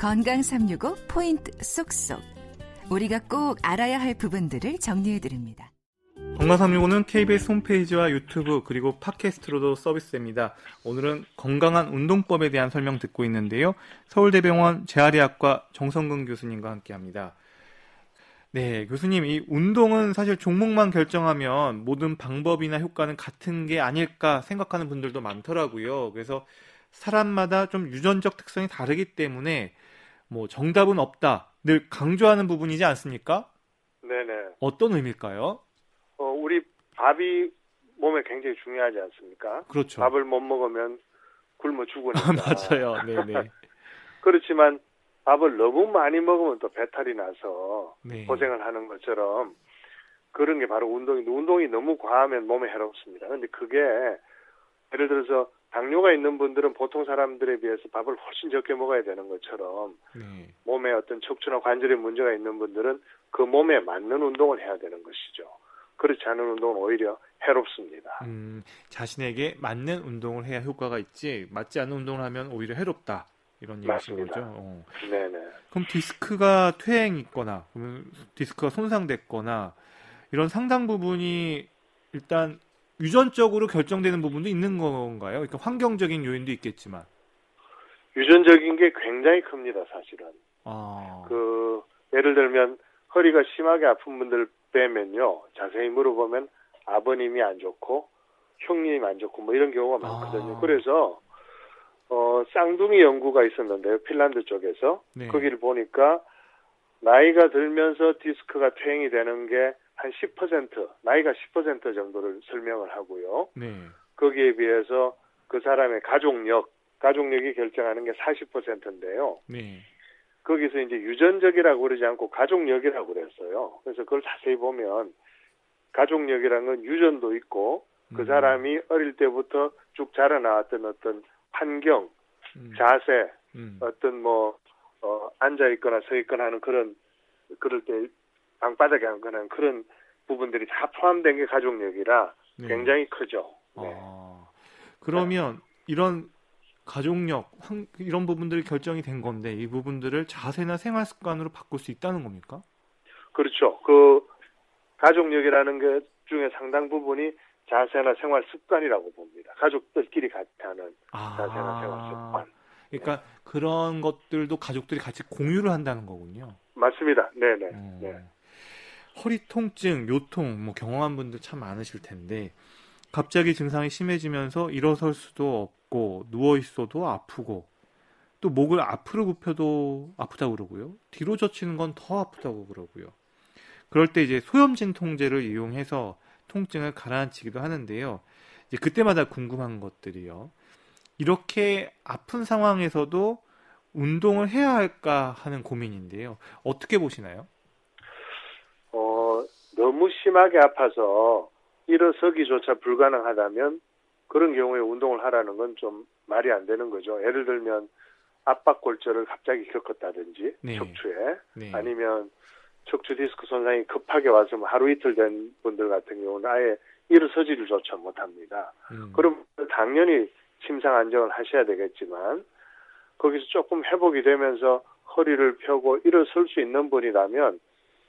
건강 365 포인트 쏙쏙. 우리가 꼭 알아야 할 부분들을 정리해 드립니다. 건강 365는 KBS 홈페이지와 유튜브 그리고 팟캐스트로도 서비스됩니다. 오늘은 건강한 운동법에 대한 설명 듣고 있는데요. 서울대병원 재활의학과 정성근 교수님과 함께합니다. 네, 교수님, 이 운동은 사실 종목만 결정하면 모든 방법이나 효과는 같은 게 아닐까 생각하는 분들도 많더라고요. 그래서 사람마다 좀 유전적 특성이 다르기 때문에 뭐 정답은 없다 늘 강조하는 부분이지 않습니까? 네네. 어떤 의미일까요? 어, 우리 밥이 몸에 굉장히 중요하지 않습니까? 그렇죠. 밥을 못 먹으면 굶어 죽으니까. 맞아요. 네네. 그렇지만 밥을 너무 많이 먹으면 또 배탈이 나서 네. 고생을 하는 것처럼 그런 게 바로 운동인데 운동이 너무 과하면 몸에 해롭습니다. 근데 그게 예를 들어서 당뇨가 있는 분들은 보통 사람들에 비해서 밥을 훨씬 적게 먹어야 되는 것처럼 네. 몸에 어떤 척추나 관절에 문제가 있는 분들은 그 몸에 맞는 운동을 해야 되는 것이죠. 그렇지 않은 운동은 오히려 해롭습니다. 음, 자신에게 맞는 운동을 해야 효과가 있지 맞지 않는 운동을 하면 오히려 해롭다 이런 얘기신. 거죠. 어. 네네. 그럼 디스크가 퇴행이 있거나 그러면 디스크가 손상됐거나 이런 상당 부분이 일단 유전적으로 결정되는 부분도 있는 건가요? 그러니까 환경적인 요인도 있겠지만. 유전적인 게 굉장히 큽니다, 사실은. 아. 그 예를 들면 허리가 심하게 아픈 분들 빼면요 자세히 물어보면 아버님이 안 좋고 형님이 안 좋고 뭐 이런 경우가 많거든요. 아. 그래서 어 쌍둥이 연구가 있었는데요 핀란드 쪽에서 네. 거기를 보니까 나이가 들면서 디스크가 퇴행이 되는 게 한 10% 나이가 10% 정도를 설명을 하고요. 네. 거기에 비해서 그 사람의 가족력 가족력이 결정하는 게 40%인데요. 네. 거기서 이제 유전적이라고 그러지 않고 가족력이라고 그랬어요. 그래서 그걸 자세히 보면 가족력이라는 건 유전도 있고 그 음. 사람이 어릴 때부터 쭉 자라나왔던 어떤 환경, 음. 자세, 음. 어떤 뭐 어, 앉아 있거나 서 있거나 하는 그런 그럴 때 방바닥에 앉거나 하는 그런 부분들이 다 포함된 게 가족력이라 네. 굉장히 크죠. 네. 아. 그러면 이런 가족력 환- 이런 부분들이 결정이 된 건데 이 부분들을 자세나 생활 습관으로 바꿀 수 있다는 겁니까? 그렇죠. 그 가족력이라는 것 중에 상당 부분이 자세나 생활 습관이라고 봅니다. 가족들끼리 같이 하는 아. 자세나 생활 습관. 그러니까 그런 것들도 가족들이 같이 공유를 한다는 거군요. 맞습니다. 네네. 어. 네. 허리 통증, 요통 뭐 경험한 분들 참 많으실 텐데 갑자기 증상이 심해지면서 일어설 수도 없고 누워 있어도 아프고 또 목을 앞으로 굽혀도 아프다고 그러고요. 뒤로 젖히는 건 더 아프다고 그러고요. 그럴 때 이제 소염진 통제를 이용해서 통증을 가라앉히기도 하는데요. 이제 그때마다 궁금한 것들이요. 이렇게 아픈 상황에서도 운동을 해야 할까 하는 고민인데요. 어떻게 보시나요? 어, 너무 심하게 아파서 일어서기조차 불가능하다면 그런 경우에 운동을 하라는 건 좀 말이 안 되는 거죠. 예를 들면 압박골절을 갑자기 겪었다든지 네. 척추에 네. 아니면 척추 디스크 손상이 급하게 와서 뭐 하루 이틀 된 분들 같은 경우는 아예 일어서지를 조차 못합니다. 음. 그럼 당연히 침상 안정을 하셔야 되겠지만 거기서 조금 회복이 되면서 허리를 펴고 일어설 수 있는 분이라면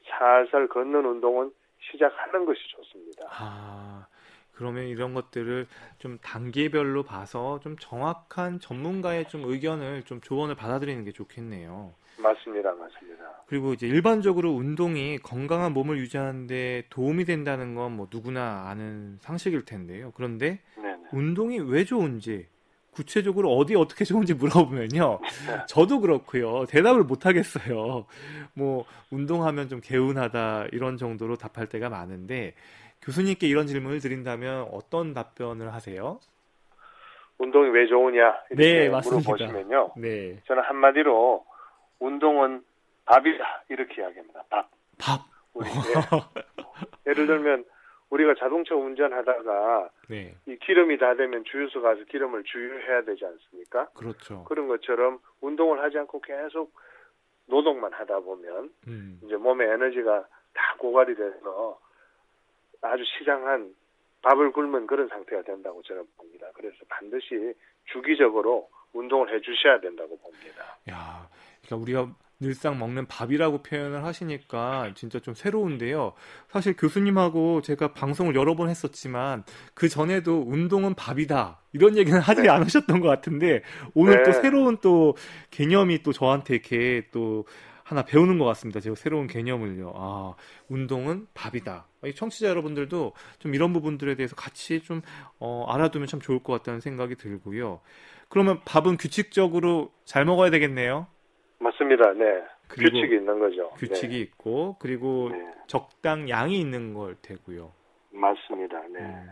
살살 걷는 운동은 시작하는 것이 좋습니다. 아, 그러면 이런 것들을 좀 단계별로 봐서 좀 정확한 전문가의 좀 의견을 좀 조언을 받아들이는 게 좋겠네요. 맞습니다, 맞습니다. 그리고 이제 일반적으로 운동이 건강한 몸을 유지하는데 도움이 된다는 건 뭐 누구나 아는 상식일 텐데요. 그런데 네네. 운동이 왜 좋은지 구체적으로 어디 어떻게 좋은지 물어보면요. 저도 그렇고요. 대답을 못 하겠어요. 뭐 운동하면 좀 개운하다 이런 정도로 답할 때가 많은데 교수님께 이런 질문을 드린다면 어떤 답변을 하세요? 운동이 왜 좋으냐 이렇게 네. 물어보시면요. 네. 저는 한마디로 운동은 밥이다 이렇게 이야기합니다. 밥. 밥. 우리 예. 예를 들면 우리가 자동차 운전하다가 네. 이 기름이 다 되면 주유소 가서 기름을 주유해야 되지 않습니까? 그렇죠. 그런 것처럼 운동을 하지 않고 계속 노동만 하다 보면 음. 이제 몸의 에너지가 다 고갈이 돼서 아주 시장한 밥을 굶은 그런 상태가 된다고 저는 봅니다. 그래서 반드시 주기적으로 운동을 해 주셔야 된다고 봅니다. 야, 그러니까 우리가 늘상 먹는 밥이라고 표현을 하시니까 진짜 좀 새로운데요. 사실 교수님하고 제가 방송을 여러 번 했었지만 그 전에도 운동은 밥이다 이런 얘기는 하지 네. 않으셨던 것 같은데 오늘 네. 또 새로운 또 개념이 또 저한테 이렇게 또 하나 배우는 것 같습니다. 제가 새로운 개념을요. 아, 운동은 밥이다. 이 청취자 여러분들도 좀 이런 부분들에 대해서 같이 좀 어, 알아두면 참 좋을 것 같다는 생각이 들고요. 그러면 밥은 규칙적으로 잘 먹어야 되겠네요. 맞습니다. 네. 규칙이 있는 거죠. 규칙이 네. 있고 그리고 네. 적당 양이 있는 걸 테고요. 맞습니다. 네. 음.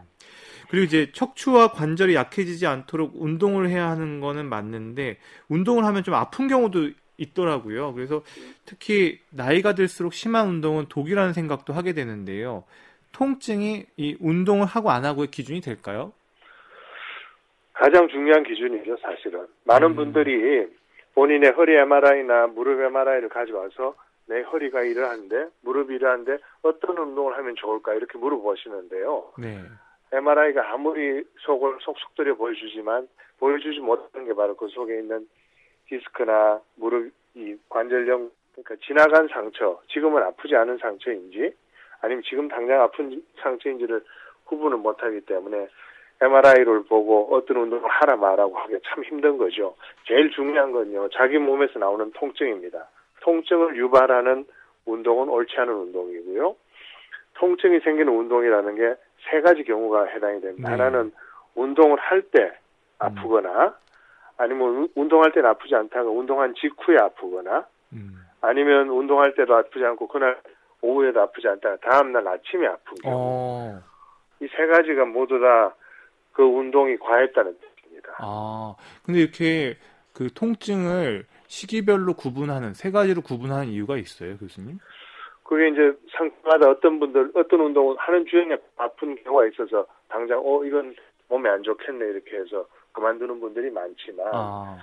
그리고 이제 척추와 관절이 약해지지 않도록 운동을 해야 하는 거는 맞는데 운동을 하면 좀 아픈 경우도 있더라고요. 그래서 특히 나이가 들수록 심한 운동은 독이라는 생각도 하게 되는데요. 통증이 이 운동을 하고 안 하고의 기준이 될까요? 가장 중요한 기준이죠, 사실은. 많은 음. 분들이 본인의 허리 MRI나 무릎 MRI를 가져와서 내 허리가 이러한데 무릎이 이러한데 어떤 운동을 하면 좋을까 이렇게 물어보시는데요. 네. MRI가 아무리 속을 속속 들여 보여주지만 보여주지 못하는 게 바로 그 속에 있는 디스크나 무릎 이 관절염 그러니까 지나간 상처 지금은 아프지 않은 상처인지 아니면 지금 당장 아픈 상처인지를 구분을 못하기 때문에 MRI를 보고 어떤 운동을 하라 말라고 하기 참 힘든 거죠. 제일 중요한 건요, 자기 몸에서 나오는 통증입니다. 통증을 유발하는 운동은 옳지 않은 운동이고요. 통증이 생기는 운동이라는 게 세 가지 경우가 해당이 됩니다. 네. 하나는 운동을 할 때 아프거나, 아니면 운동할 때는 아프지 않다가 운동한 직후에 아프거나, 음. 아니면 운동할 때도 아프지 않고 그날 오후에도 아프지 않다가 다음날 아침에 아픈 경우. 어. 이세 가지가 모두 다 그 운동이 과했다는 뜻입니다. 아, 근데 이렇게 그 통증을 시기별로 구분하는 세 가지로 구분하는 이유가 있어요, 교수님? 그게 이제 상마다 어떤 분들 어떤 운동을 하는 주에 아픈 경우가 있어서 당장 어 이건 몸에 안 좋겠네 이렇게 해서 그만두는 분들이 많지만 아.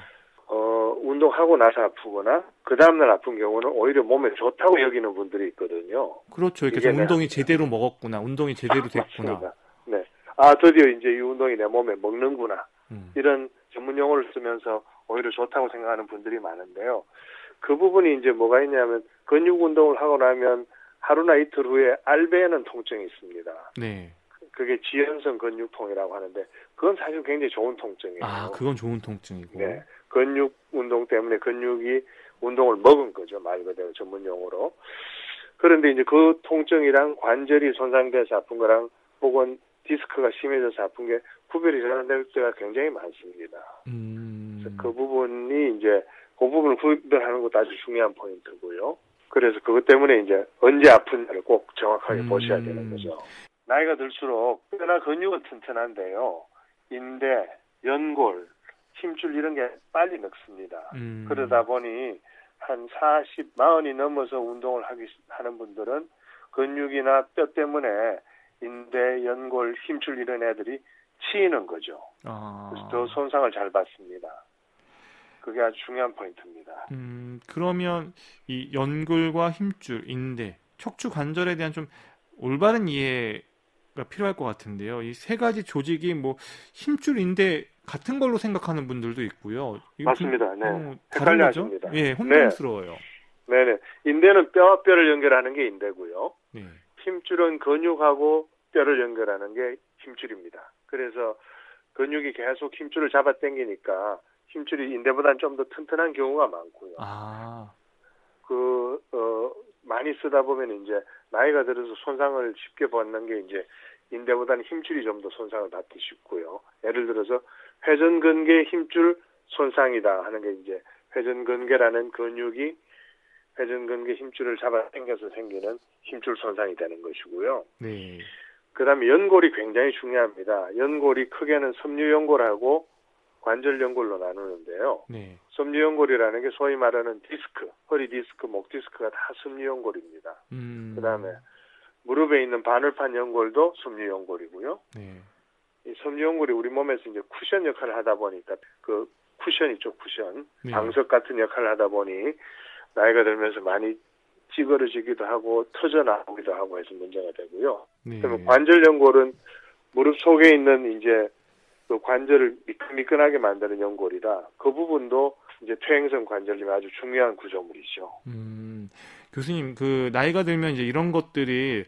어 운동하고 나서 아프거나 그 다음날 아픈 경우는 오히려 몸에 좋다고 여기는 분들이 있거든요. 그렇죠. 이렇게 운동이 제대로 먹었구나, 운동이 제대로 아, 됐구나. 맞습니다. 네. 아 드디어 이제 이 운동이 내 몸에 먹는구나 음. 이런 전문 용어를 쓰면서 오히려 좋다고 생각하는 분들이 많은데요. 그 부분이 이제 뭐가 있냐면 근육 운동을 하고 나면 하루나 이틀 후에 알배에는 통증이 있습니다. 네. 그게 지연성 근육통이라고 하는데 그건 사실 굉장히 좋은 통증이에요. 아, 그건 좋은 통증이고. 네. 근육 운동 때문에 근육이 운동을 먹은 거죠. 말 그대로 전문 용어로. 그런데 이제 그 통증이랑 관절이 손상돼서 아픈 거랑 혹은 디스크가 심해져서 아픈 게 구별이 잘안될 때가 굉장히 많습니다. 음. 그 부분이 이제 그 부분을 구별하는 것도 아주 중요한 포인트고요. 그래서 그것 때문에 이제 언제 아픈지를 꼭 정확하게 음. 보셔야 되는 거죠. 나이가 들수록 뼈나 근육은 튼튼한데요. 인대, 연골, 힘줄 이런 게 빨리 늙습니다. 음. 그러다 보니 한 40, 40이 넘어서 운동을 하기 하는 분들은 근육이나 뼈 때문에 인대, 연골, 힘줄 이런 애들이 치이는 거죠. 아. 그래서 더 손상을 잘 받습니다. 그게 아주 중요한 포인트입니다. 음, 그러면 이 연골과 힘줄, 인대, 척추 관절에 대한 좀 올바른 이해가 필요할 것 같은데요. 이 세 가지 조직이 뭐 힘줄, 인대 같은 걸로 생각하는 분들도 있고요. 맞습니다. 네. 어, 헷갈려 하십니다. 예, 혼동스러워요. 네. 네네. 인대는 뼈와 뼈를 연결하는 게 인대고요. 네. 힘줄은 근육하고 뼈를 연결하는 게 힘줄입니다. 그래서 근육이 계속 힘줄을 잡아 당기니까 힘줄이 인대보다는 좀 더 튼튼한 경우가 많고요. 아. 그, 어, 많이 쓰다 보면 이제 나이가 들어서 손상을 쉽게 받는 게 이제 인대보다는 힘줄이 좀 더 손상을 받기 쉽고요. 예를 들어서 회전근개 힘줄 손상이다 하는 게 이제 회전근개라는 근육이 회전근개 힘줄을 잡아 당겨서 생기는 힘줄 손상이 되는 것이고요. 네. 그다음에 연골이 굉장히 중요합니다. 연골이 크게는 섬유연골하고 관절연골로 나누는데요. 네. 섬유연골이라는 게 소위 말하는 디스크, 허리 디스크, 목 디스크가 다 섬유연골입니다. 음. 그다음에 무릎에 있는 바늘판 연골도 섬유연골이고요. 네. 이 섬유연골이 우리 몸에서 이제 쿠션 역할을 하다 보니까 그 쿠션 쿠션 네. 방석 같은 역할을 하다 보니 나이가 들면서 많이 찌그러지기도 하고 터져 나오기도 하고 해서 문제가 되고요. 네. 그러면 관절 연골은 무릎 속에 있는 이제 그 관절을 미끈미끈하게 만드는 연골이라 그 부분도 이제 퇴행성 관절염이 아주 중요한 구조물이죠. 음, 교수님 그 나이가 들면 이제 이런 것들이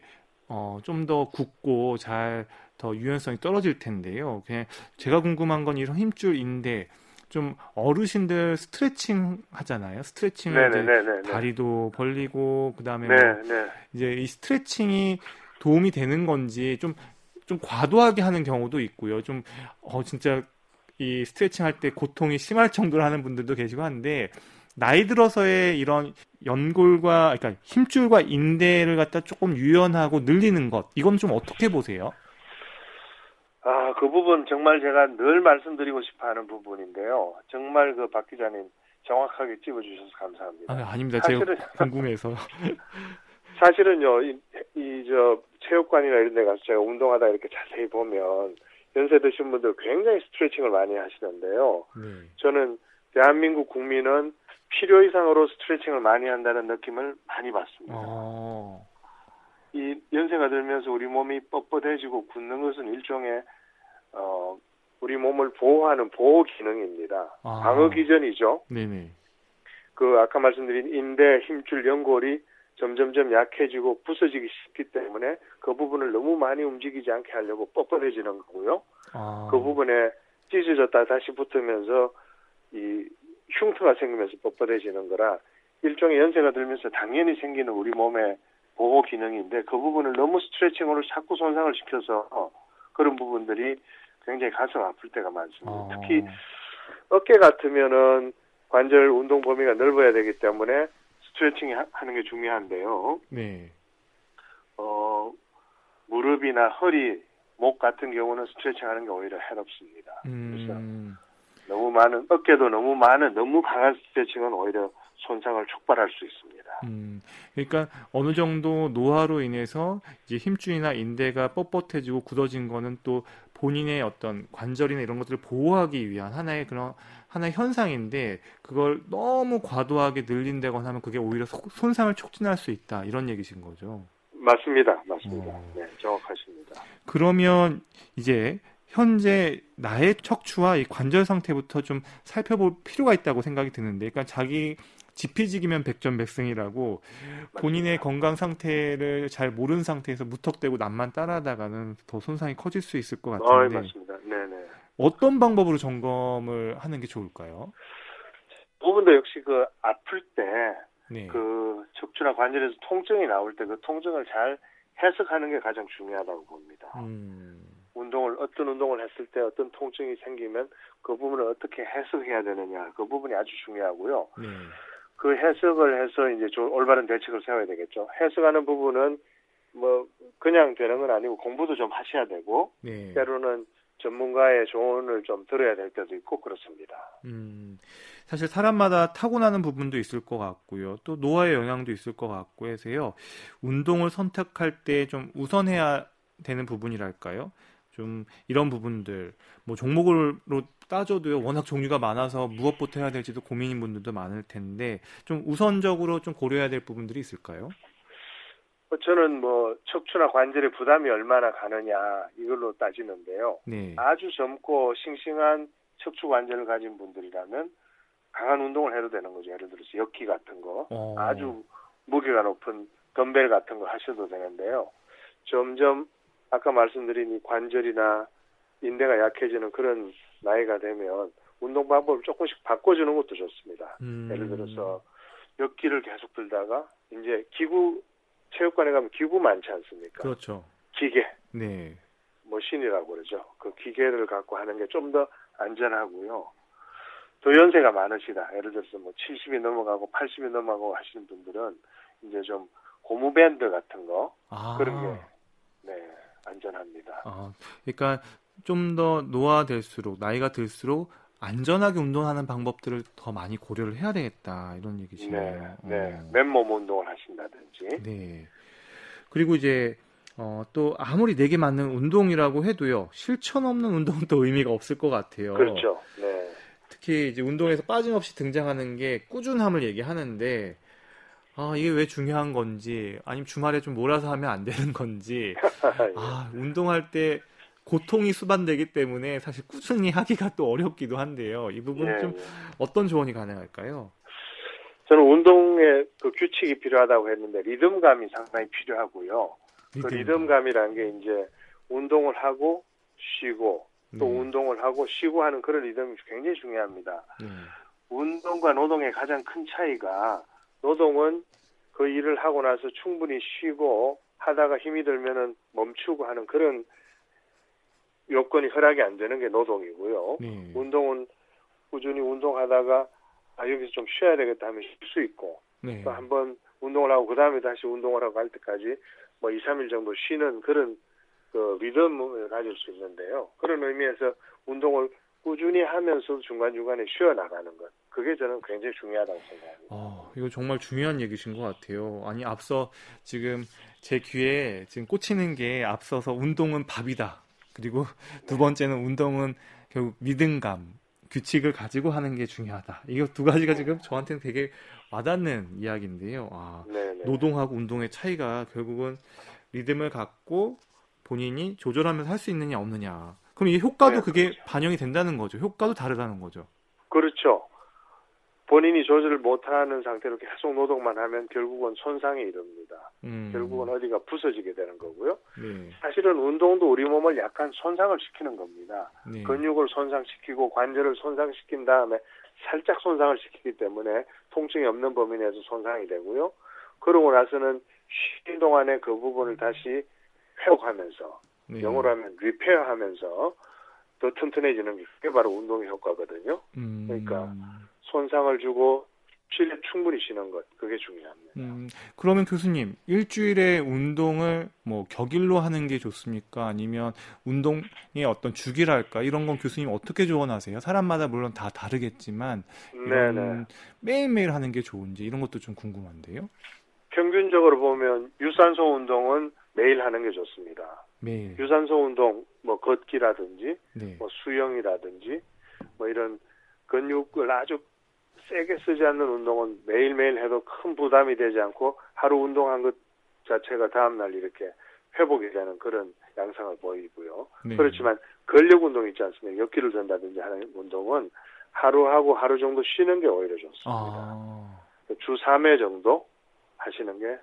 어, 좀 더 굳고 잘 더 유연성이 떨어질 텐데요. 그냥 제가 궁금한 건 이런 힘줄인데 좀 어르신들 스트레칭 하잖아요. 스트레칭을 이제 네네네네. 다리도 벌리고 그다음에 네, 뭐 네. 이제 이 스트레칭이 도움이 되는 건지 좀좀 과도하게 하는 경우도 있고요. 좀 어 진짜 이 스트레칭 할 때 고통이 심할 정도로 하는 분들도 계시고 한데 나이 들어서의 이런 연골과 그러니까 힘줄과 인대를 갖다 조금 유연하고 늘리는 것 이건 좀 어떻게 보세요? 아, 그 부분 정말 제가 늘 말씀드리고 싶어 하는 부분인데요. 정말 그 박 기자님 정확하게 찝어주셔서 감사합니다. 아, 아닙니다. 제가 사실은- 궁금해서. 사실은요, 이, 이, 저, 체육관이나 이런 데 가서 제가 운동하다 이렇게 자세히 보면, 연세 드신 분들 굉장히 스트레칭을 많이 하시는데요. 네. 저는 대한민국 국민은 필요 이상으로 스트레칭을 많이 한다는 느낌을 많이 받습니다. 어. 이 연세가 들면서 우리 몸이 뻣뻣해지고 굳는 것은 일종의, 어, 우리 몸을 보호하는 보호 기능입니다. 아. 방어 기전이죠. 네네. 그 아까 말씀드린 인대, 힘줄, 연골이 점점점 약해지고 부서지기 쉽기 때문에 그 부분을 너무 많이 움직이지 않게 하려고 뻣뻣해지는 거고요. 아. 그 부분에 찢어졌다 다시 붙으면서 이 흉터가 생기면서 뻣뻣해지는 거라 일종의 연세가 들면서 당연히 생기는 우리 몸의 보호 기능인데 그 부분을 너무 스트레칭으로 자꾸 손상을 시켜서 그런 부분들이 굉장히 가슴 아플 때가 많습니다. 어. 특히 어깨 같으면은 관절 운동 범위가 넓어야 되기 때문에 스트레칭 하- 하는 게 중요한데요. 네. 어, 무릎이나 허리, 목 같은 경우는 스트레칭 하는 게 오히려 해롭습니다. 그래서 음. 너무 많은, 어깨도 너무 많은, 너무 강한 스트레칭은 오히려 손상을 촉발할 수 있습니다. 음, 그러니까 어느 정도 노화로 인해서 이제 힘줄이나 인대가 뻣뻣해지고 굳어진 거는 또 본인의 어떤 관절이나 이런 것들을 보호하기 위한 하나의 그런 하나의 현상인데 그걸 너무 과도하게 늘린다거나 하면 그게 오히려 소- 손상을 촉진할 수 있다 이런 얘기신 거죠. 맞습니다. 맞습니다. 어. 네, 정확하십니다. 그러면 이제 현재 나의 척추와 이 관절 상태부터 좀 살펴볼 필요가 있다고 생각이 드는데, 그러니까 자기 지피지기면 백전백승이라고 본인의 건강 상태를 잘 모르는 상태에서 무턱대고 남만 따라다가는 더 손상이 커질 수 있을 것 어, 같은데 맞습니다. 네네. 어떤 방법으로 점검을 하는 게 좋을까요? 부분도 역시 그 아플 때 네. 그 척추나 관절에서 통증이 나올 때 그 통증을 잘 해석하는 게 가장 중요하다고 봅니다. 음, 운동을 어떤 운동을 했을 때 어떤 통증이 생기면 그 부분을 어떻게 해석해야 되느냐 그 부분이 아주 중요하고요. 네. 그 해석을 해서 이제 좀 올바른 대책을 세워야 되겠죠. 해석하는 부분은 뭐 그냥 되는 건 아니고 공부도 좀 하셔야 되고 네. 때로는 전문가의 조언을 좀 들어야 될 때도 있고 그렇습니다. 음, 사실 사람마다 타고나는 부분도 있을 것 같고요. 또 노화의 영향도 있을 것 같고 해서요. 운동을 선택할 때 좀 우선해야 되는 부분이랄까요? 좀 이런 부분들, 뭐 종목으로 따져도요. 워낙 종류가 많아서 무엇부터 해야 될지도 고민인 분들도 많을 텐데 좀 우선적으로 좀 고려해야 될 부분들이 있을까요? 뭐 저는 뭐 척추나 관절에 부담이 얼마나 가느냐 이걸로 따지는데요. 네. 아주 젊고 싱싱한 척추 관절을 가진 분들이라면 강한 운동을 해도 되는 거죠. 예를 들어서 역기 같은 거, 어, 아주 무게가 높은 덤벨 같은 거 하셔도 되는데요. 점점 아까 말씀드린 이 관절이나 인대가 약해지는 그런 나이가 되면 운동 방법을 조금씩 바꿔주는 것도 좋습니다. 음, 예를 들어서 역기를 계속 들다가 이제 기구 체육관에 가면 기구 많지 않습니까? 그렇죠. 기계, 네. 머신이라고 그러죠. 그 기계를 갖고 하는 게 좀 더 안전하고요. 또 연세가 많으시다. 예를 들어서 뭐 70이 넘어가고 80이 넘어가고 하시는 분들은 이제 좀 고무밴드 같은 거 아, 그런 게 네, 안전합니다. 아, 그러니까 좀 더 노화될수록 나이가 들수록 안전하게 운동하는 방법들을 더 많이 고려를 해야 되겠다 이런 네, 얘기시네요. 네. 어. 맨몸 운동을 하신다든지. 네. 그리고 이제 어, 또 아무리 내게 맞는 운동이라고 해도요 실천 없는 운동은 또 의미가 없을 것 같아요. 그렇죠. 네. 특히 이제 운동에서 빠짐없이 등장하는 게 꾸준함을 얘기하는데 아 이게 왜 중요한 건지 아니면 주말에 좀 몰아서 하면 안 되는 건지 아 운동할 때 고통이 수반되기 때문에 사실 꾸준히 하기가 또 어렵기도 한데요. 이 부분 네, 좀 네. 어떤 조언이 가능할까요? 저는 운동에 그 규칙이 필요하다고 했는데 리듬감이 상당히 필요하고요. 리듬감. 그 리듬감이라는 게 이제 운동을 하고 쉬고 또 네. 운동을 하고 쉬고 하는 그런 리듬이 굉장히 중요합니다. 네. 운동과 노동의 가장 큰 차이가 노동은 그 일을 하고 나서 충분히 쉬고 하다가 힘이 들면은 멈추고 하는 그런 요건이 허락이 안 되는 게 노동이고요. 네. 운동은 꾸준히 운동하다가 아 여기서 좀 쉬어야 되겠다 하면 쉴 수 있고 네. 또 한번 운동을 하고 그 다음에 다시 운동을 하고 할 때까지 뭐 2, 3일 정도 쉬는 그런 그 리듬을 가질 수 있는데요. 그런 의미에서 운동을 꾸준히 하면서 중간중간에 쉬어나가는 것. 그게 저는 굉장히 중요하다고 생각합니다. 어, 이거 정말 중요한 얘기신 것 같아요. 아니, 앞서 지금 제 귀에 지금 꽂히는 게 앞서서 운동은 밥이다. 그리고 두 번째는 운동은 결국 믿음감, 규칙을 가지고 하는 게 중요하다. 이거 두 가지가 지금 저한테는 되게 와닿는 이야기인데요. 아, 노동하고 운동의 차이가 결국은 리듬을 갖고 본인이 조절하면서 할 수 있느냐 없느냐. 그럼 이 효과도 네, 그게 그렇죠. 반영이 된다는 거죠. 효과도 다르다는 거죠. 그렇죠. 본인이 조절을 못하는 상태로 계속 노동만 하면 결국은 손상에 이릅니다. 음. 결국은 어디가 부서지게 되는 거고요. 네. 사실은 운동도 우리 몸을 약간 손상을 시키는 겁니다. 네. 근육을 손상시키고 관절을 손상시킨 다음에 살짝 손상을 시키기 때문에 통증이 없는 범위 내에서 손상이 되고요. 그러고 나서는 쉬는 동안에 그 부분을 다시 회복하면서 네. 영어로 하면 리페어 하면서 더 튼튼해지는 게 바로 운동의 효과거든요. 음. 그러니까 손상을 주고 실내 충분히 쉬는 것 그게 중요합니다. 음, 그러면 교수님 일주일에 운동을 뭐 격일로 하는 게 좋습니까? 아니면 운동의 어떤 주기랄까 이런 건 교수님 어떻게 조언하세요? 사람마다 물론 다 다르겠지만 네네. 매일매일 하는 게 좋은지 이런 것도 좀 궁금한데요. 평균적으로 보면 유산소 운동은 매일 하는 게 좋습니다. 매일. 유산소 운동, 뭐 걷기라든지, 네. 뭐 수영이라든지, 뭐 이런 근육을 아주 세게 쓰지 않는 운동은 매일매일 해도 큰 부담이 되지 않고 하루 운동한 것 자체가 다음날 이렇게 회복이 되는 그런 양상을 보이고요. 네. 그렇지만 근력 운동 있지 않습니까? 역기를 든다든지 하는 운동은 하루 하고 하루 정도 쉬는 게 오히려 좋습니다. 아... 주 3회 정도 하시는 게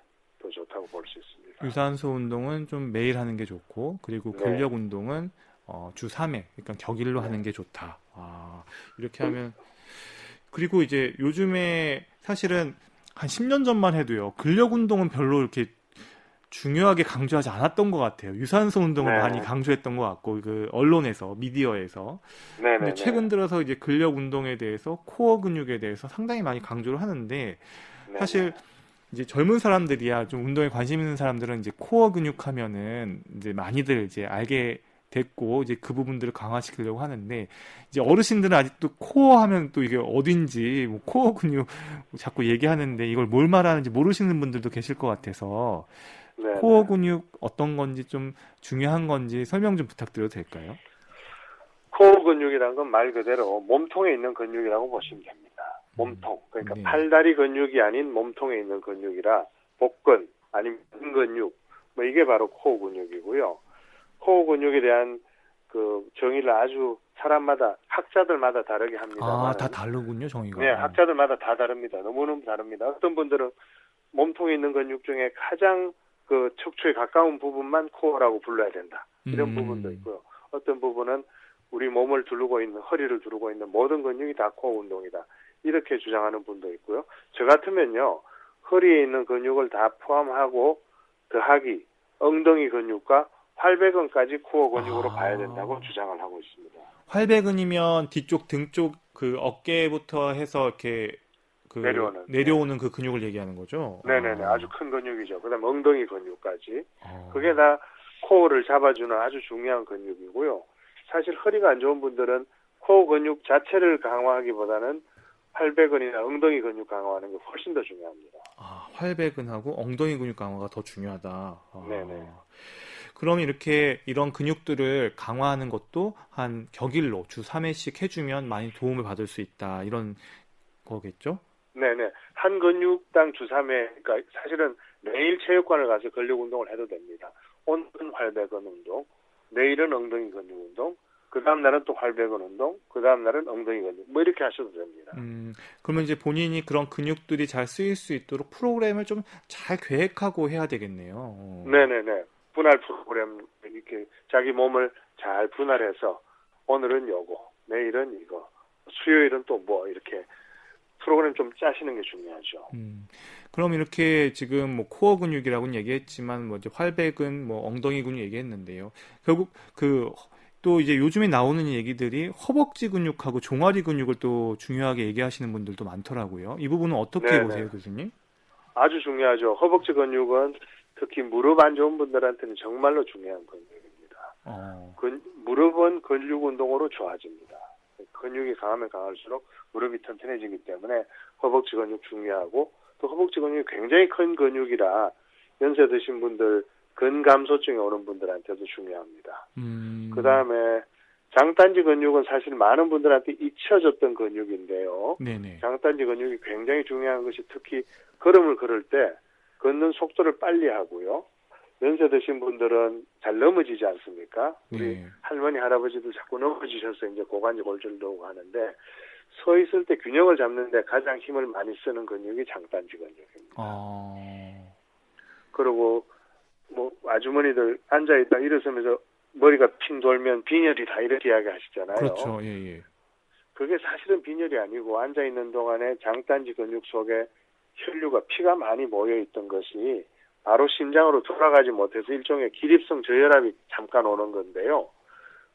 더 좋다고 볼 수 있습니다. 유산소 운동은 좀 매일 하는 게 좋고 그리고 네. 근력 운동은 어, 주 3회, 그러니까 격일로 네. 하는 게 좋다. 아, 이렇게 하면 그리고 이제 요즘에 사실은 한 10년 전만 해도요. 근력 운동은 별로 이렇게 중요하게 강조하지 않았던 것 같아요. 유산소 운동을 네. 많이 강조했던 것 같고 그 언론에서 미디어에서. 네, 근데 네, 최근 네. 들어서 이제 근력 운동에 대해서 코어 근육에 대해서 상당히 많이 강조를 하는데 네, 사실 이제 젊은 사람들이야 좀 운동에 관심 있는 사람들은 이제 코어 근육 하면은 이제 많이들 이제 알게 됐고 이제 그 부분들을 강화시키려고 하는데 이제 어르신들은 아직도 코어 하면 또 이게 어딘지 뭐 코어 근육 자꾸 얘기하는데 이걸 뭘 말하는지 모르시는 분들도 계실 것 같아서 네 코어 근육 어떤 건지 좀 중요한 건지 설명 좀 부탁드려도 될까요? 코어 근육이란 건 말 그대로 몸통에 있는 근육이라고 보시면 됩니다. 몸통 그러니까 네. 팔다리 근육이 아닌 몸통에 있는 근육이라 복근 아니면 근근육 뭐 이게 바로 코어 근육이고요. 코어 근육에 대한 그 정의를 아주 사람마다 학자들마다 다르게 합니다. 아, 다 다르군요, 정의가. 네, 학자들마다 다 다릅니다. 너무너무 다릅니다. 어떤 분들은 몸통에 있는 근육 중에 가장 그 척추에 가까운 부분만 코어라고 불러야 된다. 이런 음. 부분도 있고요. 어떤 부분은 우리 몸을 두르고 있는 허리를 두르고 있는 모든 근육이 다 코어 운동이다. 이렇게 주장하는 분도 있고요. 저 같으면요. 허리에 있는 근육을 다 포함하고 더하기 엉덩이 근육과 활배근까지 코어 근육으로 아. 봐야 된다고 주장을 하고 있습니다. 활배근이면 뒤쪽 등 쪽 그 어깨부터 해서 이렇게 그 내려오는 내려오는 그 근육을 얘기하는 거죠. 네네네 아. 주큰 근육이죠. 그다음 엉덩이 근육까지 아. 그게 다 코어를 잡아주는 아주 중요한 근육이고요. 사실 허리가 안 좋은 분들은 코어 근육 자체를 강화하기보다는 활배근이나 엉덩이 근육 강화하는 게 훨씬 더 중요합니다. 아, 활배근하고 엉덩이 근육 강화가 더 중요하다. 아. 네네. 그럼 이렇게 이런 근육들을 강화하는 것도 한 격일로 주 3회씩 해주면 많이 도움을 받을 수 있다. 이런 거겠죠? 네네. 한 근육당 주 3회, 그러니까 사실은 매일 체육관을 가서 근력 운동을 해도 됩니다. 온근 활배근 운동, 내일은 엉덩이 근육 운동, 그 다음 날은 또 활배근 운동, 그 다음 날은 엉덩이 근육, 뭐 이렇게 하셔도 됩니다. 음, 그러면 이제 본인이 그런 근육들이 잘 쓰일 수 있도록 프로그램을 좀 잘 계획하고 해야 되겠네요. 어. 네네네. 분할 프로그램 이렇게 자기 몸을 잘 분할해서 오늘은 요거, 내일은 이거, 수요일은 또 뭐 이렇게 프로그램 좀 짜시는 게 중요하죠. 음, 그럼 이렇게 지금 뭐 코어 근육이라고는 얘기했지만 뭐 이제 활배근, 뭐 엉덩이 근육 얘기했는데요. 결국 그 또 이제 요즘에 나오는 얘기들이 허벅지 근육하고 종아리 근육을 또 중요하게 얘기하시는 분들도 많더라고요. 이 부분은 어떻게 네네. 보세요, 교수님? 아주 중요하죠. 허벅지 근육은 특히 무릎 안 좋은 분들한테는 정말로 중요한 근육입니다. 어, 근, 무릎은 근육 운동으로 좋아집니다. 근육이 강하면 강할수록 무릎이 튼튼해지기 때문에 허벅지 근육 중요하고 또 허벅지 근육이 굉장히 큰 근육이라 연세 드신 분들 근감소증이 오는 분들한테도 중요합니다. 음, 그 다음에 장단지 근육은 사실 많은 분들한테 잊혀졌던 근육인데요. 네네. 장단지 근육이 굉장히 중요한 것이 특히 걸음을 걸을 때 걷는 속도를 빨리 하고요. 연세 드신 분들은 잘 넘어지지 않습니까? 우리 네. 할머니 할아버지도 자꾸 넘어지셔서 이제 고관절 골절도 오고 하는데 서 있을 때 균형을 잡는데 가장 힘을 많이 쓰는 근육이 장단지 근육입니다. 어, 그리고 뭐 아주머니들 앉아 있다 일어서면서 머리가 핑 돌면 빈혈이다 이렇게 이야기하시잖아요. 그렇죠. 예, 예. 그게 사실은 빈혈이 아니고 앉아 있는 동안에 장단지 근육 속에 혈류가 피가 많이 모여 있던 것이 바로 심장으로 돌아가지 못해서 일종의 기립성 저혈압이 잠깐 오는 건데요.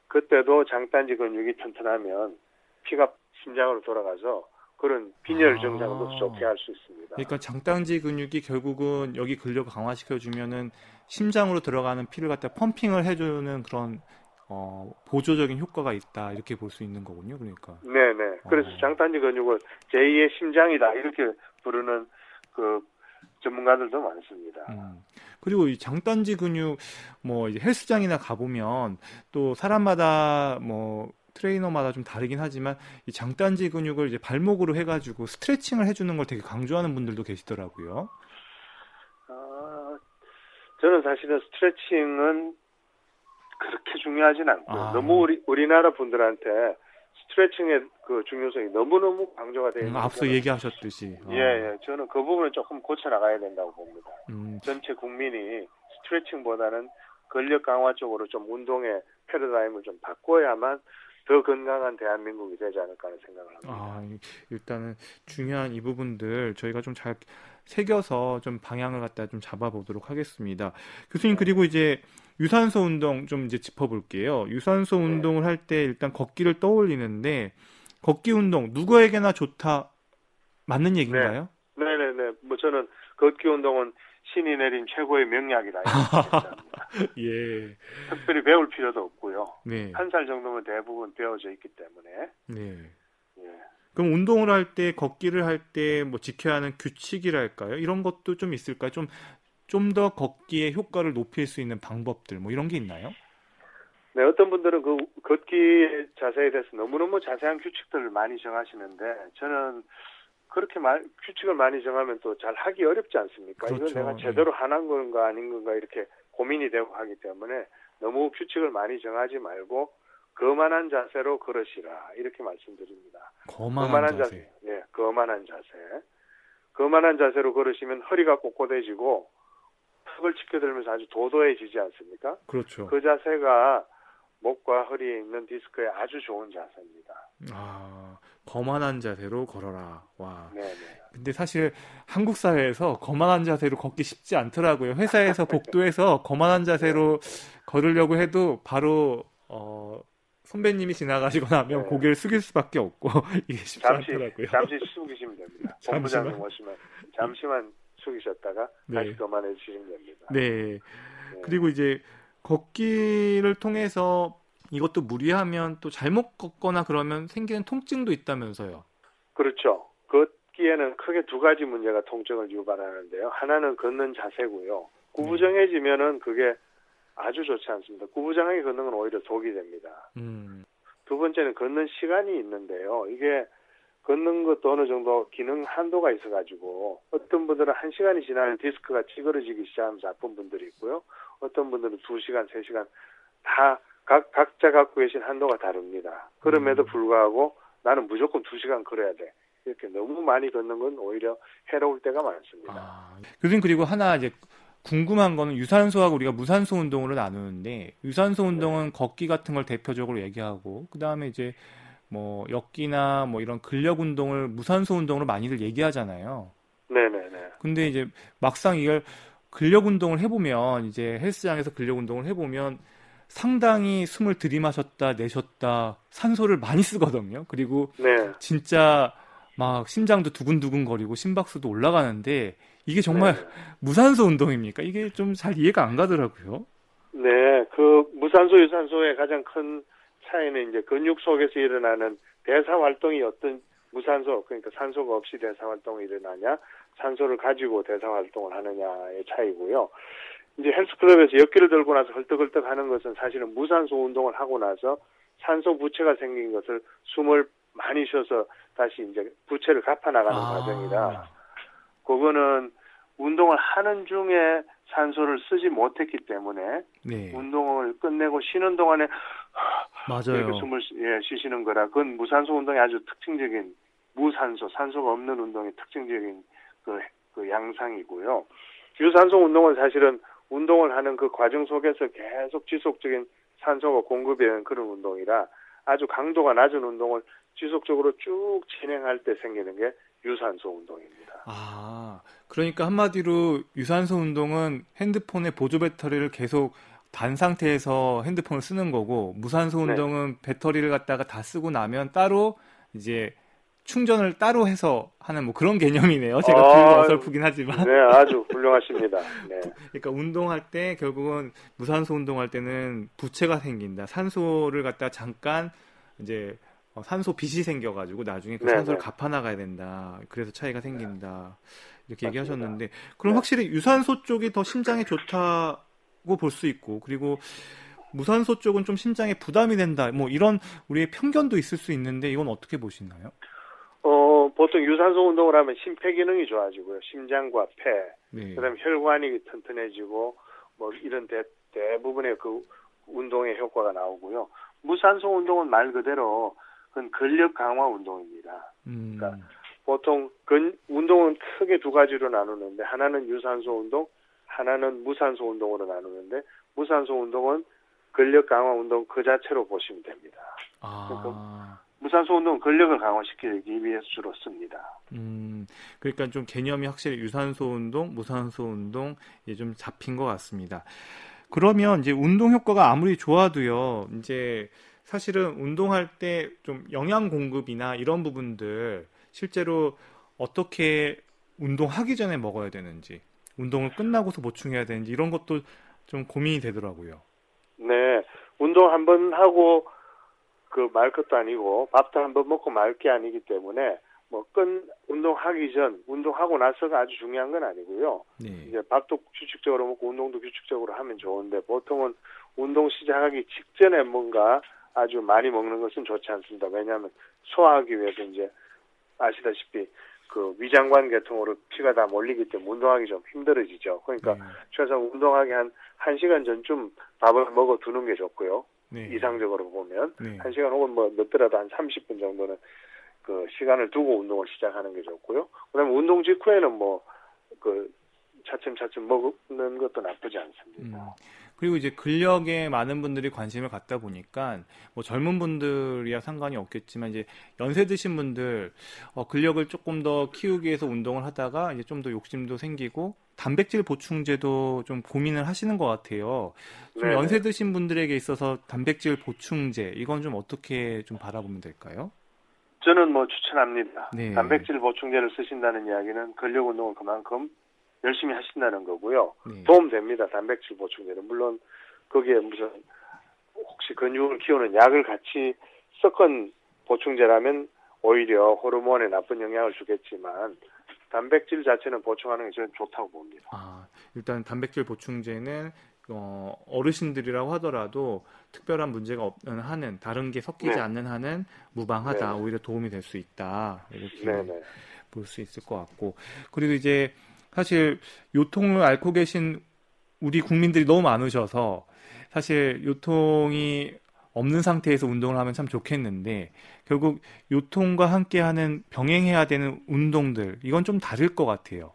그때도 장단지 근육이 튼튼하면 피가 심장으로 돌아가서 그런 빈혈 아. 증상도 좋게 할 수 있습니다. 그러니까 장단지 근육이 결국은 여기 근력을 강화시켜 주면은 심장으로 들어가는 피를 갖다 펌핑을 해주는 그런 어, 보조적인 효과가 있다 이렇게 볼 수 있는 거군요. 그러니까. 네네. 그래서 어. 장단지 근육을 제2의 심장이다 이렇게 부르는 그 전문가들도 많습니다. 음. 그리고 이 장단지 근육 뭐 이제 헬스장이나 가보면 또 사람마다 뭐 트레이너마다 좀 다르긴 하지만 이 장단지 근육을 이제 발목으로 해가지고 스트레칭을 해주는 걸 되게 강조하는 분들도 계시더라고요. 아, 저는 사실은 스트레칭은 그렇게 중요하진 않고요. 아. 너무 우리 우리나라 분들한테 스트레칭의 그 중요성이 너무너무 강조가 되어 음, 있는 앞서 저는- 얘기하셨듯이. 어. 예, 예. 저는 그 부분을 조금 고쳐 나가야 된다고 봅니다. 음, 전체 국민이 스트레칭보다는 근력 강화 쪽으로 좀 운동의 패러다임을 좀 바꿔야만 더 건강한 대한민국이 되지 않을까 하는 생각을 합니다. 아, 이- 일단은 중요한 이 부분들 저희가 좀 잘 새겨서 좀 방향을 갖다 좀 잡아보도록 하겠습니다. 교수님 그리고 이제 유산소 운동 좀 이제 짚어볼게요. 유산소 네. 운동을 할 때 일단 걷기를 떠올리는데 걷기 운동 누구에게나 좋다 맞는 얘기인가요? 네 네 네. 뭐 저는 걷기 운동은 신이 내린 최고의 명약이다. 예, 특별히 배울 필요도 없고요. 네, 한 살 정도면 대부분 배워져 있기 때문에. 네. 예. 그럼 운동을 할 때 걷기를 할 때 뭐 지켜야 하는 규칙이랄까요? 이런 것도 좀 있을까요? 좀 좀 더 걷기의 효과를 높일 수 있는 방법들 뭐 이런 게 있나요? 네, 어떤 분들은 그 걷기 자세에 대해서 너무너무 자세한 규칙들을 많이 정하시는데 저는 그렇게 말, 규칙을 많이 정하면 또 잘 하기 어렵지 않습니까? 그렇죠. 이걸 내가 제대로 하는 건가 아닌 건가 이렇게 고민이 되고 하기 때문에 너무 규칙을 많이 정하지 말고 거만한 자세로 걸으시라 이렇게 말씀드립니다. 거만한 자세. 예, 거만한 자세. 거만한 자세로 걸으시면 허리가 꼿꼿해지고 턱을 치켜들면서 아주 도도해지지 않습니까? 그렇죠. 그 자세가 목과 허리에 있는 디스크에 아주 좋은 자세입니다. 아, 거만한 자세로 걸어라. 와. 네, 네. 근데 사실 한국 사회에서 거만한 자세로 걷기 쉽지 않더라고요. 회사에서 복도에서 거만한 자세로 걸으려고 해도 바로 어 선배님이 지나가시고 나면 네. 고개를 숙일 수밖에 없고 이게 쉽지 잠시 않더라고요. 잠시 숙이시면 됩니다. 잠시만. 오시면 잠시만 숙이셨다가 네. 다시 그만해주시면 됩니다. 네. 네. 그리고 이제 걷기를 통해서 이것도 무리하면 또 잘못 걷거나 그러면 생기는 통증도 있다면서요. 그렇죠. 걷기에는 크게 두 가지 문제가 통증을 유발하는데요. 하나는 걷는 자세고요. 구부정해지면은 그게 아주 좋지 않습니다. 구부정하게 걷는 건 오히려 독이 됩니다. 음. 두 번째는 걷는 시간이 있는데요. 이게 걷는 것도 어느 정도 기능 한도가 있어가지고 어떤 분들은 한 시간이 지나면 디스크가 찌그러지기 시작하면서 아픈 분들이 있고요. 어떤 분들은 2시간, 3시간 다 각, 각자 갖고 계신 한도가 다릅니다. 그럼에도 음. 불구하고 나는 무조건 2시간 걸어야 돼. 이렇게 너무 많이 걷는 건 오히려 해로울 때가 많습니다. 아, 교수님 그리고 하나 이제 궁금한 거는 유산소하고 우리가 무산소 운동으로 나누는데 유산소 운동은 네. 걷기 같은 걸 대표적으로 얘기하고 그 다음에 이제 뭐 역기나 뭐 이런 근력 운동을 무산소 운동으로 많이들 얘기하잖아요. 네네네. 근데 이제 막상 이걸 근력 운동을 해보면 이제 헬스장에서 근력 운동을 해보면 상당히 숨을 들이마셨다 내셨다 산소를 많이 쓰거든요. 그리고 네. 진짜 막 심장도 두근두근 거리고 심박수도 올라가는데 이게 정말 네. 무산소 운동입니까? 이게 좀 잘 이해가 안 가더라고요. 네, 그 무산소 유산소의 가장 큰 차이는 이제 근육 속에서 일어나는 대사 활동이 어떤 무산소 그러니까 산소가 없이 대사 활동이 일어나냐, 산소를 가지고 대사 활동을 하느냐의 차이고요. 이제 헬스클럽에서 역기를 들고 나서 헐떡헐떡 하는 것은 사실은 무산소 운동을 하고 나서 산소 부채가 생긴 것을 숨을 많이 쉬어서 다시 이제 부채를 갚아 나가는 아. 과정이라 그거는 운동을 하는 중에 산소를 쓰지 못했기 때문에 네. 운동을 끝내고 쉬는 동안에 맞아요. 이렇게 숨을 예, 쉬시는 거라 그건 무산소 운동의 아주 특징적인 무산소 산소가 없는 운동의 특징적인 그, 그 양상이고요. 유산소 운동은 사실은 운동을 하는 그 과정 속에서 계속 지속적인 산소가 공급되는 그런 운동이라 아주 강도가 낮은 운동을 지속적으로 쭉 진행할 때 생기는 게 유산소 운동입니다. 아, 그러니까 한마디로 유산소 운동은 핸드폰의 보조 배터리를 계속 단 상태에서 핸드폰을 쓰는 거고 무산소 네. 운동은 네. 배터리를 갖다가 다 쓰고 나면 따로 이제 충전을 따로 해서 하는 뭐 그런 개념이네요. 제가 아, 어설프긴 하지만. 네, 아주 훌륭하십니다. 네. 그러니까 운동할 때 결국은 무산소 운동할 때는 부채가 생긴다. 산소를 갖다 잠깐 이제 어, 산소 빚이 생겨가지고 나중에 그 네네. 산소를 갚아 나가야 된다. 그래서 차이가 생긴다. 이렇게 맞습니다. 얘기하셨는데 그럼 네. 확실히 유산소 쪽이 더 심장에 좋다고 볼 수 있고 그리고 무산소 쪽은 좀 심장에 부담이 된다. 뭐 이런 우리의 편견도 있을 수 있는데 이건 어떻게 보시나요? 어 보통 유산소 운동을 하면 심폐 기능이 좋아지고요. 심장과 폐, 네. 그다음에 혈관이 튼튼해지고 뭐 이런 대, 대부분의 그 운동의 효과가 나오고요. 무산소 운동은 말 그대로 그건 근력 강화 운동입니다. 음. 그러니까 보통 근 운동은 크게 두 가지로 나누는데 하나는 유산소 운동, 하나는 무산소 운동으로 나누는데 무산소 운동은 근력 강화 운동 그 자체로 보시면 됩니다. 아. 무산소 운동은 근력을 강화시키기 위해서 주로 씁니다. 음, 그러니까 좀 개념이 확실히 유산소 운동, 무산소 운동 이제 좀 잡힌 것 같습니다. 그러면 이제 운동 효과가 아무리 좋아도요, 이제 사실은 운동할 때 좀 영양 공급이나 이런 부분들 실제로 어떻게 운동하기 전에 먹어야 되는지, 운동을 끝나고서 보충해야 되는지 이런 것도 좀 고민이 되더라고요. 네, 운동 한번 하고 그 말 것도 아니고 밥도 한번 먹고 말 게 아니기 때문에 뭐 끈 운동하기 전, 운동하고 나서가 아주 중요한 건 아니고요. 네. 이제 밥도 규칙적으로 먹고 운동도 규칙적으로 하면 좋은데 보통은 운동 시작하기 직전에 뭔가 아주 많이 먹는 것은 좋지 않습니다. 왜냐하면 소화하기 위해서 이제 아시다시피 그 위장관 계통으로 피가 다 몰리기 때문에 운동하기 좀 힘들어지죠. 그러니까 네. 최소 운동하기 한 1시간 전쯤 밥을 먹어 두는 게 좋고요. 네. 이상적으로 보면 네. 1시간 혹은 뭐 늦더라도 한 30분 정도는 그 시간을 두고 운동을 시작하는 게 좋고요. 그다음에 운동 직후에는 뭐 그 차츰차츰 먹는 것도 나쁘지 않습니다. 음. 그리고 이제 근력에 많은 분들이 관심을 갖다 보니까 뭐 젊은 분들이야 상관이 없겠지만 이제 연세 드신 분들 어, 근력을 조금 더 키우기 위해서 운동을 하다가 이제 좀 더 욕심도 생기고 단백질 보충제도 좀 고민을 하시는 것 같아요. 좀 네. 연세 드신 분들에게 있어서 단백질 보충제 이건 좀 어떻게 좀 바라보면 될까요? 저는 뭐 추천합니다. 네. 단백질 보충제를 쓰신다는 이야기는 근력 운동을 그만큼 열심히 하신다는 거고요. 네. 도움됩니다. 단백질 보충제는 물론 거기에 무슨 혹시 근육을 키우는 약을 같이 섞은 보충제라면 오히려 호르몬에 나쁜 영향을 주겠지만 단백질 자체는 보충하는 게 저는 좋다고 봅니다. 아, 일단 단백질 보충제는 어, 어르신들이라고 하더라도 특별한 문제가 없는 한은 다른 게 섞이지 네. 않는 한은 무방하다. 네. 오히려 도움이 될 수 있다. 이렇게 네, 네. 볼수 있을 것 같고 그리고 이제 사실 요통을 앓고 계신 우리 국민들이 너무 많으셔서 사실 요통이 없는 상태에서 운동을 하면 참 좋겠는데 결국 요통과 함께하는 병행해야 되는 운동들 이건 좀 다를 것 같아요.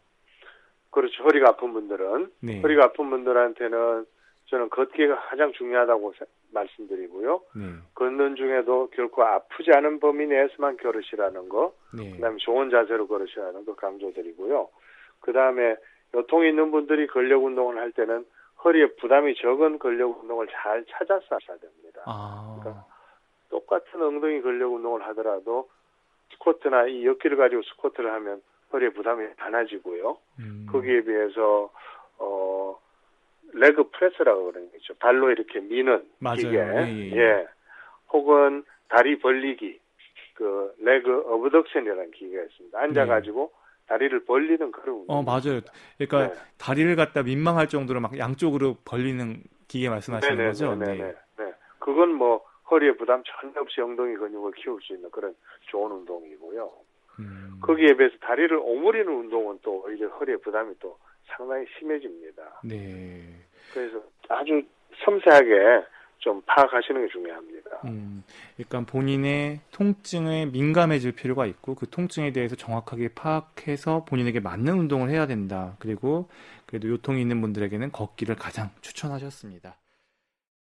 그렇죠. 허리가 아픈 분들은 네. 허리가 아픈 분들한테는 저는 걷기가 가장 중요하다고 세- 말씀드리고요. 네. 걷는 중에도 결코 아프지 않은 범위 내에서만 걸으시라는 거, 네. 그다음에 좋은 자세로 걸으시라는 거 강조드리고요. 그 다음에 요통이 있는 분들이 근력 운동을 할 때는 허리에 부담이 적은 근력 운동을 잘 찾아서 하셔야 됩니다. 아. 그러니까 똑같은 엉덩이 근력 운동을 하더라도 스쿼트나 이 역기를 가지고 스쿼트를 하면 허리에 부담이 많아지고요. 음. 거기에 비해서 어 leg press라고 그러는 거죠. 발로 이렇게 미는 맞아요. 기계, 예, 예. 혹은 혹은 다리 벌리기, 그 leg abduction이라는 기계가 있습니다. 앉아가지고 다리를 벌리는 그런. 네. 어, 맞아요. 그러니까 네. 다리를 갖다 민망할 정도로 막 양쪽으로 벌리는 기계 말씀하시는 네네, 거죠? 네네, 네. 네. 그건 뭐 허리에 부담 전혀 없이 엉덩이 근육을 키울 수 있는 그런 좋은 운동이고요. 음. 거기에 비해서 다리를 오므리는 운동은 또 오히려 허리에 부담이 또 상당히 심해집니다. 네. 그래서 아주 섬세하게 좀 파악하시는 게 중요합니다. 음, 그러니까 본인의 통증에 민감해질 필요가 있고 그 통증에 대해서 정확하게 파악해서 본인에게 맞는 운동을 해야 된다. 그리고 그래도 요통이 있는 분들에게는 걷기를 가장 추천하셨습니다.